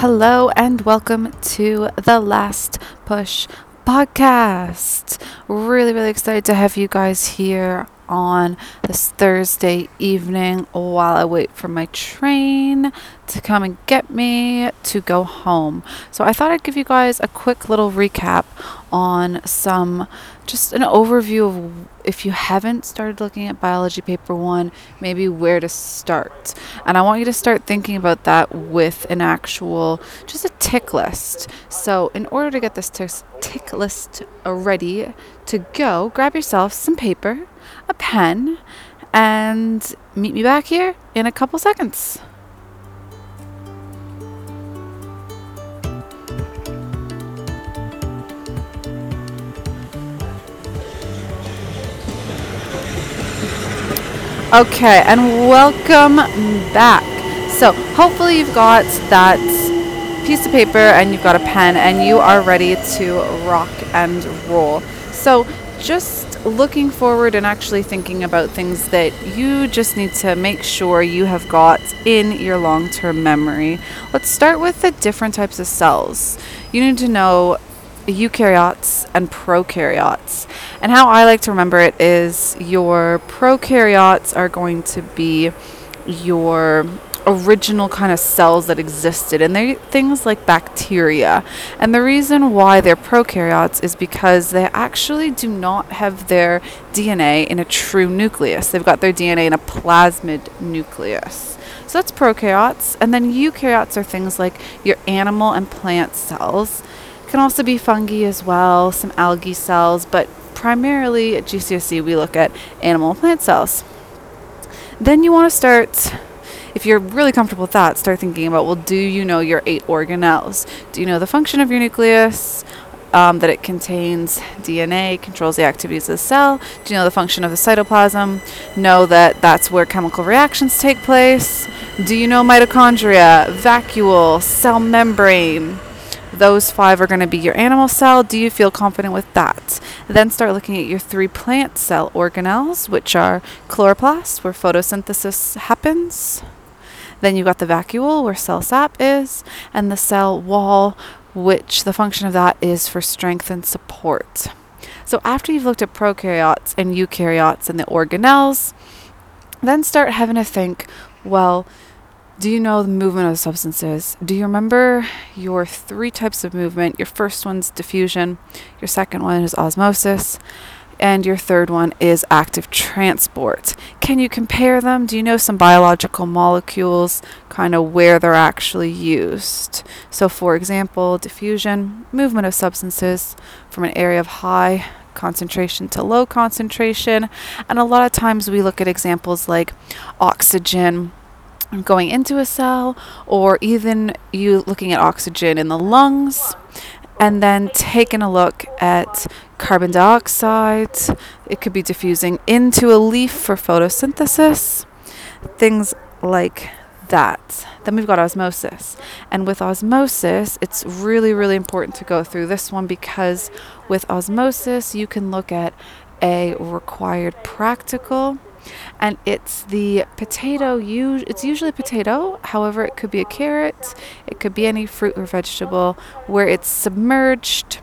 Hello and welcome to the Last Push podcast. Really, really excited to have you guys here on this Thursday evening while I wait for my train to come and get me to go home. So I thought I'd give you guys a quick little recap on some just an overview of if you haven't started looking at biology paper 1, maybe where to start. And I want you to start thinking about that with an actual just a tick list. So in order to get this tick list ready to go, grab yourself some paper a pen and meet me back here in a couple seconds. Okay, and welcome back. So, hopefully, you've got that piece of paper and you've got a pen and you are ready to rock and roll. So, just looking forward and actually thinking about things that you just need to make sure you have got in your long term memory. Let's start with the different types of cells. You need to know eukaryotes and prokaryotes. And how I like to remember it is your prokaryotes are going to be your original kind of cells that existed and they're things like bacteria. And the reason why they're prokaryotes is because they actually do not have their DNA in a true nucleus. They've got their DNA in a plasmid nucleus. So that's prokaryotes. And then eukaryotes are things like your animal and plant cells. Can also be fungi as well some algae cells but primarily at GCSE we look at animal and plant cells. Then you want to start if you're really comfortable with that, start thinking about well, do you know your eight organelles? Do you know the function of your nucleus? Um, that it contains DNA, controls the activities of the cell. Do you know the function of the cytoplasm? Know that that's where chemical reactions take place. Do you know mitochondria, vacuole, cell membrane? Those five are going to be your animal cell. Do you feel confident with that? Then start looking at your three plant cell organelles, which are chloroplasts, where photosynthesis happens. Then you've got the vacuole where cell sap is, and the cell wall, which the function of that is for strength and support. So after you've looked at prokaryotes and eukaryotes and the organelles, then start having to think, well, do you know the movement of substances? Do you remember your three types of movement? Your first one's diffusion, your second one is osmosis, and your third one is active transport. Can you compare them? Do you know some biological molecules, kind of where they're actually used? So, for example, diffusion, movement of substances from an area of high concentration to low concentration. And a lot of times we look at examples like oxygen going into a cell, or even you looking at oxygen in the lungs and then taking a look at carbon dioxide. It could be diffusing into a leaf for photosynthesis, things like that. Then we've got osmosis. And with osmosis, it's really, really important to go through this one because with osmosis, you can look at a required practical and it's the potato it's usually potato however it could be a carrot it could be any fruit or vegetable where it's submerged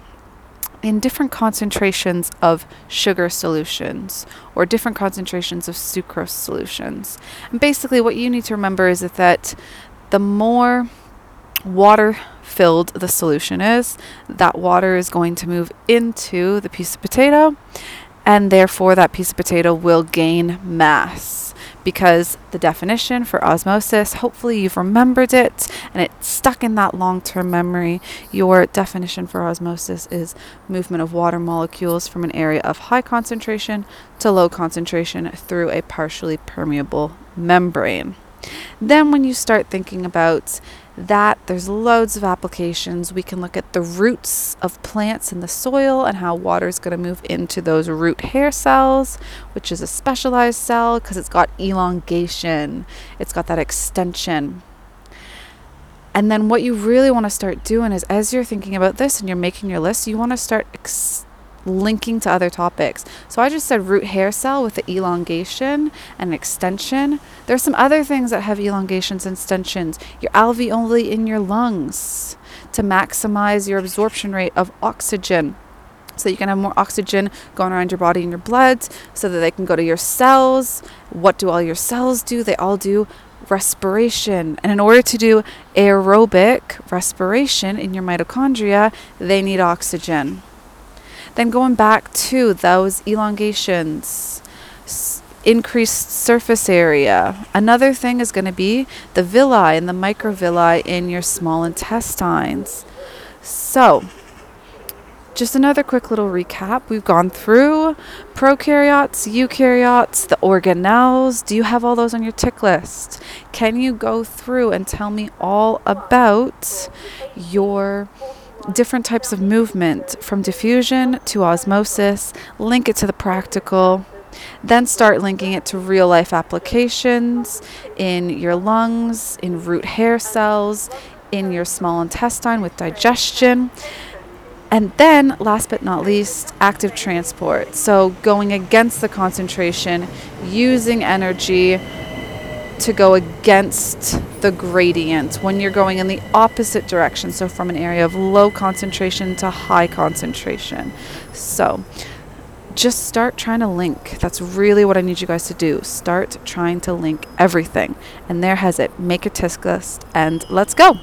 in different concentrations of sugar solutions or different concentrations of sucrose solutions. And basically, what you need to remember is that the more water filled the solution is, that water is going to move into the piece of potato and therefore that piece of potato will gain mass because the definition for osmosis, hopefully you've remembered it and it's stuck in that long term memory. Your definition for osmosis is movement of water molecules from an area of high concentration to low concentration through a partially permeable membrane. Then, when you start thinking about that there's loads of applications. We can look at the roots of plants in the soil and how water is going to move into those root hair cells, which is a specialized cell because it's got elongation, it's got that extension. And then what you really want to start doing is as you're thinking about this and you're making your list, you want to start ex- linking to other topics. So I just said root hair cell with the elongation and extension. There's some other things that have elongations and extensions. Your alveoli in your lungs to maximize your absorption rate of oxygen so you can have more oxygen going around your body and your blood so that they can go to your cells. What do all your cells do? They all do respiration. And in order to do aerobic respiration in your mitochondria, they need oxygen. Then going back to those elongations, increased surface area. Another thing is going to be the villi and the microvilli in your small intestines. So, just another quick little recap. We've gone through prokaryotes, eukaryotes, the organelles. Do you have all those on your tick list? Can you go through and tell me all about your different types of movement from diffusion to osmosis? Link it to the practical. Then start linking it to real life applications in your lungs, in root hair cells, in your small intestine with digestion. And then, last but not least, active transport. So, going against the concentration, using energy to go against the gradient when you're going in the opposite direction. So, from an area of low concentration to high concentration. So, just start trying to link. That's really what I need you guys to do. Start trying to link everything. And there has it. Make a tick list and let's go.